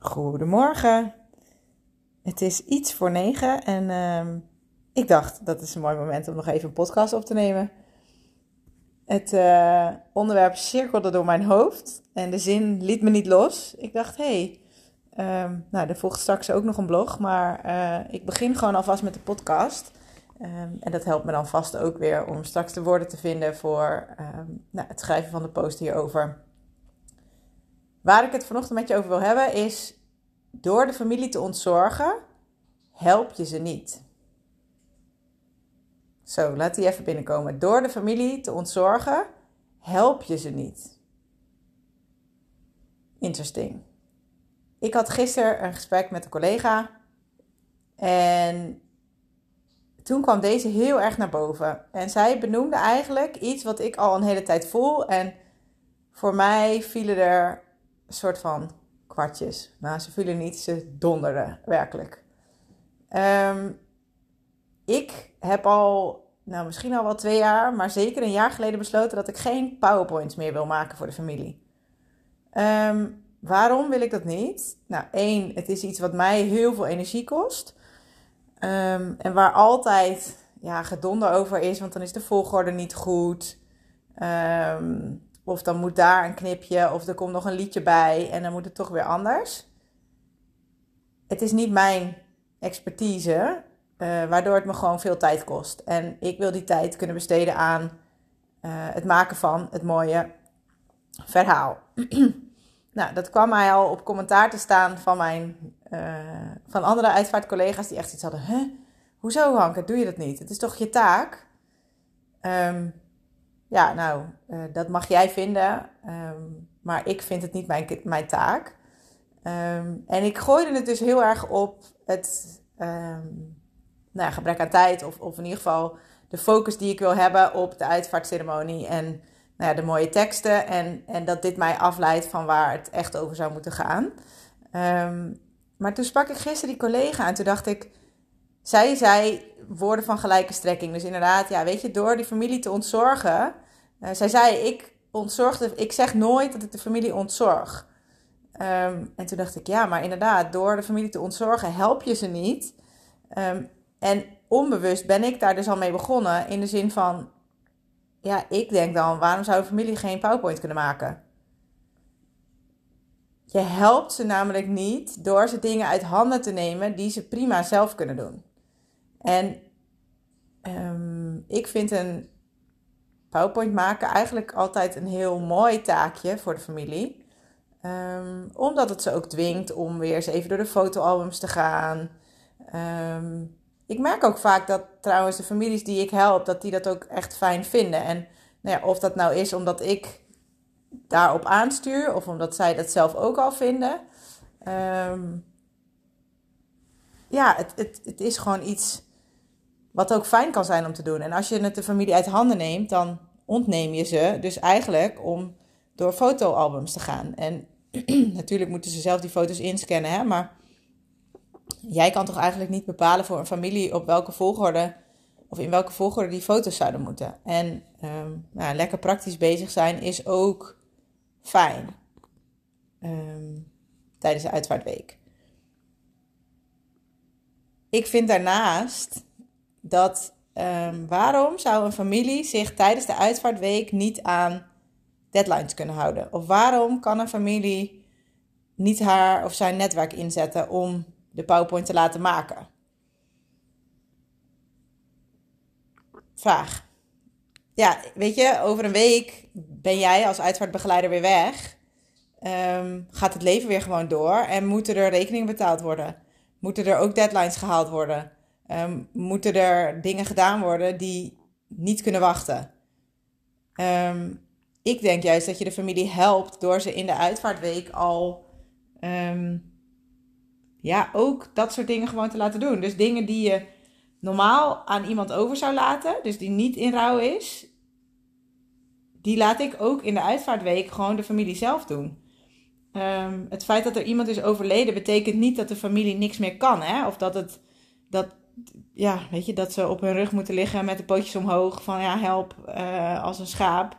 Goedemorgen. Het is iets voor negen en ehm, ik dacht dat is een mooi moment om nog even een podcast op te nemen. Het uh, onderwerp cirkelde door mijn hoofd en de zin liet me niet los. Ik dacht, hé, hey, um, nou, er volgt straks ook nog een blog, maar uh, ik begin gewoon alvast met de podcast. Um, en dat helpt me dan vast ook weer om straks de woorden te vinden voor nou, het schrijven van de post hierover. Waar ik het vanochtend met je over wil hebben is, door de familie te ontzorgen, help je ze niet. Zo, laat die even binnenkomen. Door de familie te ontzorgen, help je ze niet. Interesting. Ik had gisteren een gesprek met een collega en toen kwam deze heel erg naar boven. En zij benoemde eigenlijk iets wat ik al een hele tijd voel. En voor mij vielen er soort van kwartjes. Nou, ze vielen niet, ze donderden werkelijk. Um, ik heb al, nou misschien al wel twee jaar, maar zeker een jaar geleden besloten dat ik geen PowerPoints meer wil maken voor de familie. Um, waarom wil ik dat niet? Nou, één, het is iets wat mij heel veel energie kost. Um, en waar altijd ja, gedonder over is, want dan is de volgorde niet goed. Um, of dan moet daar een knipje, of er komt nog een liedje bij en dan moet het toch weer anders. Het is niet mijn expertise, uh, waardoor het me gewoon veel tijd kost. En ik wil die tijd kunnen besteden aan uh, het maken van het mooie verhaal. nou, dat kwam mij al op commentaar te staan van, mijn, uh, van andere uitvaartcollega's die echt iets hadden. Huh? Hoezo Hanke, doe je dat niet? Het is toch je taak? Um, ja, nou, uh, dat mag jij vinden, um, maar ik vind het niet mijn, mijn taak. Um, en ik gooide het dus heel erg op het um, nou gebrek aan tijd, of, of in ieder geval de focus die ik wil hebben op de uitvaartceremonie en nou ja, de mooie teksten. En, en dat dit mij afleidt van waar het echt over zou moeten gaan. maar toen sprak ik gisteren die collega en toen dacht ik, zij zei woorden van gelijke strekking. Dus inderdaad, ja, weet je, door die familie te ontzorgen. Uh, zij zei, ik ontzorgde, ik zeg nooit dat ik de familie ontzorg. Um, en toen dacht ik, ja, maar inderdaad, door de familie te ontzorgen help je ze niet. Um, en onbewust ben ik daar dus al mee begonnen. In de zin van, ja, ik denk dan, waarom zou een familie geen PowerPoint kunnen maken? Je helpt ze namelijk niet door ze dingen uit handen te nemen die ze prima zelf kunnen doen. En um, ik vind een PowerPoint maken eigenlijk altijd een heel mooi taakje voor de familie. Um, omdat het ze ook dwingt om weer eens even door de fotoalbums te gaan. Um, ik merk ook vaak dat trouwens de families die ik help, dat die dat ook echt fijn vinden. En nou ja, of dat nou is omdat ik daarop aanstuur of omdat zij dat zelf ook al vinden. Ja, het, het, het is gewoon iets wat ook fijn kan zijn om te doen. En als je het de familie uit handen neemt, dan ontneem je ze dus eigenlijk om door fotoalbums te gaan. En natuurlijk moeten ze zelf die foto's inscannen, hè, maar jij kan toch eigenlijk niet bepalen voor een familie op welke volgorde of in welke volgorde die foto's zouden moeten. En um, nou, lekker praktisch bezig zijn is ook fijn um, tijdens de uitvaartweek. Ik vind daarnaast dat um, waarom zou een familie zich tijdens de uitvaartweek niet aan deadlines kunnen houden? Of waarom kan een familie niet haar of zijn netwerk inzetten om de PowerPoint te laten maken? Vraag. Ja, weet je, over een week ben jij als uitvaartbegeleider weer weg. Um, gaat het leven weer gewoon door en moeten er rekeningen betaald worden? Moeten er ook deadlines gehaald worden? Um, moeten er dingen gedaan worden die niet kunnen wachten? Um, ik denk juist dat je de familie helpt door ze in de uitvaartweek al um, ja, ook dat soort dingen gewoon te laten doen. Dus dingen die je normaal aan iemand over zou laten, dus die niet in rouw is, die laat ik ook in de uitvaartweek gewoon de familie zelf doen. Het feit dat er iemand is overleden betekent niet dat de familie niks meer kan, hè? Of dat het dat ja, weet je, dat ze op hun rug moeten liggen met de pootjes omhoog van ja, help uh, als een schaap,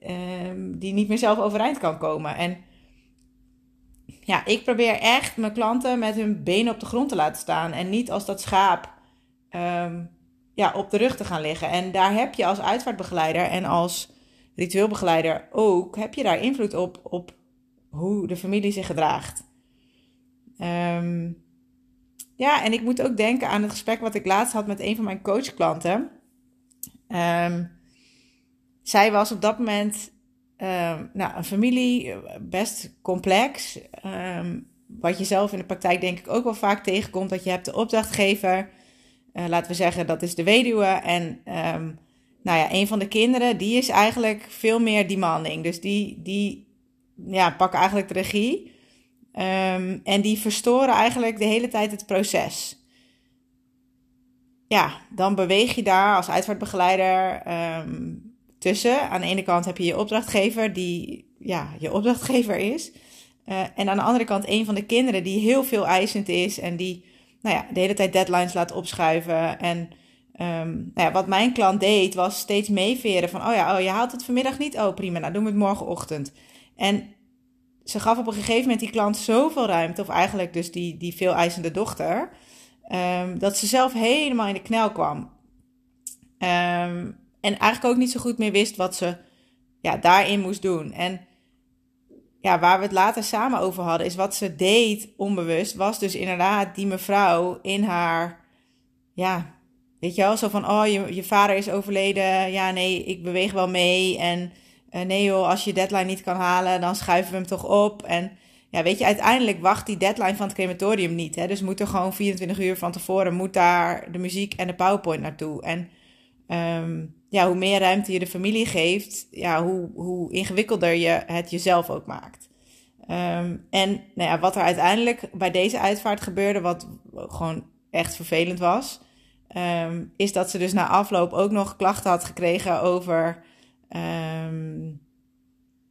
um, die niet meer zelf overeind kan komen. En ja, ik probeer echt mijn klanten met hun benen op de grond te laten staan. En niet als dat schaap ehm, ja, op de rug te gaan liggen. En daar heb je als uitvaartbegeleider en als ritueelbegeleider ook, heb je daar invloed op, op hoe de familie zich gedraagt. Ehm, ja, en ik moet ook denken aan het gesprek wat ik laatst had met een van mijn coachklanten. Um, zij was op dat moment um, nou, een familie, best complex. wat je zelf in de praktijk denk ik ook wel vaak tegenkomt. Dat je hebt de opdrachtgever, uh, laten we zeggen dat is de weduwe. En nou ja, een van de kinderen, die is eigenlijk veel meer demanding. Dus die, die ja, pakken eigenlijk de regie. Um, en die verstoren eigenlijk de hele tijd het proces. Ja, dan beweeg je daar als uitvaartbegeleider um, tussen. Aan de ene kant heb je je opdrachtgever, die ja, je opdrachtgever is. Uh, en aan de andere kant een van de kinderen die heel veel eisend is en die nou ja, de hele tijd deadlines laat opschuiven. En um, nou ja, wat mijn klant deed, was steeds meeveren van: oh ja, oh, je haalt het vanmiddag niet. Oh prima, nou doen we het morgenochtend. En ze gaf op een gegeven moment die klant zoveel ruimte, of eigenlijk dus die, die veel eisende dochter, um, dat ze zelf helemaal in de knel kwam. Um, en eigenlijk ook niet zo goed meer wist wat ze ja, daarin moest doen. En ja, waar we het later samen over hadden, is wat ze deed onbewust, was dus inderdaad die mevrouw in haar, ja, weet je wel, zo van, oh, je, je vader is overleden, ja, nee, ik beweeg wel mee en uh, nee joh, als je deadline niet kan halen, dan schuiven we hem toch op. En ja, weet je, uiteindelijk wacht die deadline van het crematorium niet. Hè? Dus moet er gewoon 24 uur van tevoren, moet daar de muziek en de powerpoint naartoe. En um, ja, hoe meer ruimte je de familie geeft, ja, hoe, hoe ingewikkelder je het jezelf ook maakt. Um, en nou ja, wat er uiteindelijk bij deze uitvaart gebeurde, wat gewoon echt vervelend was, um, is dat ze dus na afloop ook nog klachten had gekregen over Um,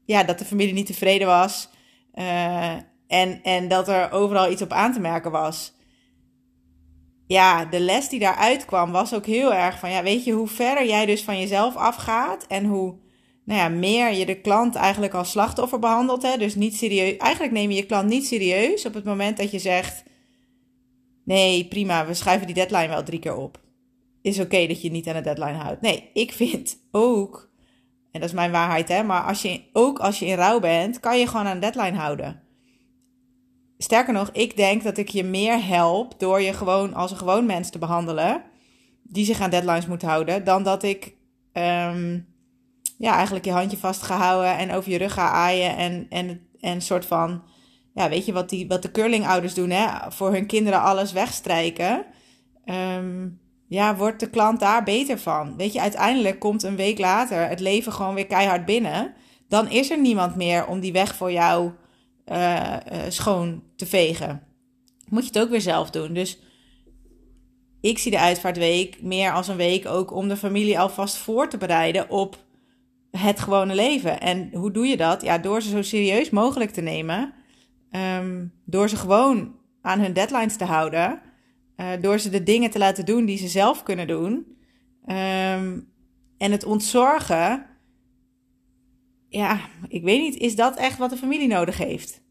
ja, dat de familie niet tevreden was. Uh, en, en dat er overal iets op aan te merken was. Ja, de les die daaruit kwam was ook heel erg van, ja, weet je, hoe verder jij dus van jezelf afgaat en hoe nou ja, meer je de klant eigenlijk als slachtoffer behandelt. Hè? Dus niet serieus. Eigenlijk neem je je klant niet serieus op het moment dat je zegt: Nee, prima, we schrijven die deadline wel drie keer op. Is oké dat je niet aan de deadline houdt. Nee, ik vind ook en dat is mijn waarheid, hè. Maar als je, ook als je in rouw bent, kan je gewoon aan een deadline houden. Sterker nog, ik denk dat ik je meer help door je gewoon als een gewoon mens te behandelen. Die zich aan deadlines moet houden. Dan dat ik um, ja, eigenlijk je handje vast ga houden en over je rug ga aaien. En, en, en soort van, ja, weet je wat, die, wat de curlingouders doen, hè? Voor hun kinderen alles wegstrijken. Um, ja, wordt de klant daar beter van? Weet je, uiteindelijk komt een week later het leven gewoon weer keihard binnen. Dan is er niemand meer om die weg voor jou uh, uh, schoon te vegen. Moet je het ook weer zelf doen. Dus ik zie de uitvaartweek meer als een week ook om de familie alvast voor te bereiden op het gewone leven. En hoe doe je dat? Ja, door ze zo serieus mogelijk te nemen. Um, door ze gewoon aan hun deadlines te houden. Uh, door ze de dingen te laten doen die ze zelf kunnen doen. Um, en het ontzorgen. Ja, ik weet niet, is dat echt wat de familie nodig heeft?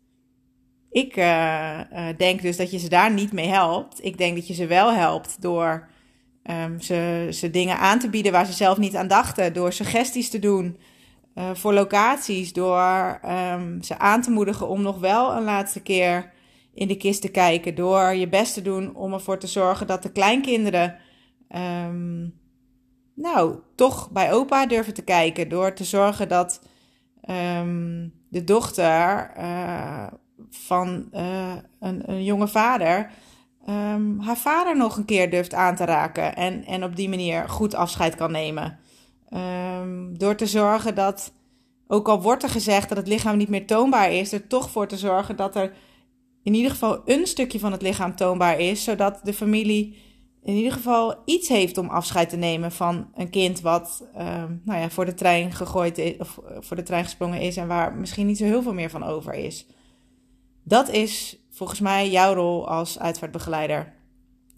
Ik uh, uh, denk dus dat je ze daar niet mee helpt. Ik denk dat je ze wel helpt door um, ze, ze dingen aan te bieden waar ze zelf niet aan dachten. Door suggesties te doen voor locaties. Door um, ze aan te moedigen om nog wel een laatste keer in de kist te kijken. Door je best te doen om ervoor te zorgen dat de kleinkinderen. Um, nou, toch bij opa durven te kijken. Door te zorgen dat um, de dochter uh, van uh, een, een, jonge vader. Um, haar vader nog een keer durft aan te raken. En, en op die manier goed afscheid kan nemen. door te zorgen dat. Ook al wordt er gezegd dat het lichaam niet meer toonbaar is, er toch voor te zorgen dat er in ieder geval een stukje van het lichaam toonbaar is, zodat de familie in ieder geval iets heeft om afscheid te nemen van een kind wat uh, nou ja, voor de trein gegooid is, of voor de trein gesprongen is en waar misschien niet zo heel veel meer van over is. Dat is volgens mij jouw rol als uitvaartbegeleider.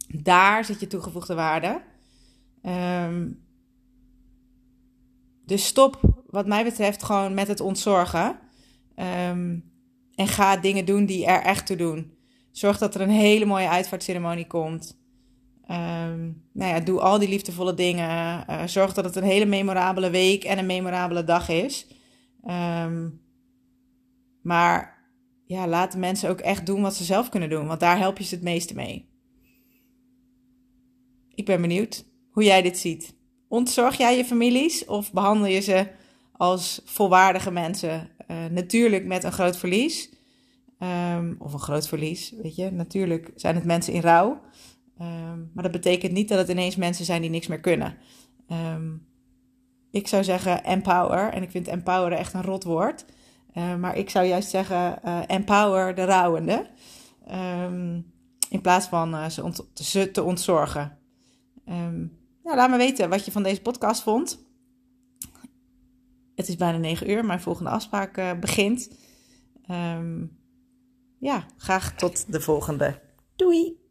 Daar zit je toegevoegde waarde. Dus stop, wat mij betreft, gewoon met het ontzorgen. Um, en ga dingen doen die er echt toe doen. Zorg dat er een hele mooie uitvaartceremonie komt. Um, nou ja, doe al die liefdevolle dingen. Uh, zorg dat het een hele memorabele week en een memorabele dag is. Um, maar ja, laat de mensen ook echt doen wat ze zelf kunnen doen, want daar help je ze het meeste mee. Ik ben benieuwd hoe jij dit ziet. Ontzorg jij je families of behandel je ze als volwaardige mensen? Uh, natuurlijk met een groot verlies. Um, of een groot verlies, weet je. Natuurlijk zijn het mensen in rouw. Um, maar dat betekent niet dat het ineens mensen zijn die niks meer kunnen. Um, ik zou zeggen empower. En ik vind empoweren echt een rot woord. Maar ik zou juist zeggen uh, empower de rouwende. in plaats van ze, ont ze, te ontzorgen. Nou, laat me weten wat je van deze podcast vond. Het is bijna 9 uur. Mijn volgende afspraak begint. ja, graag tot de volgende. Doei!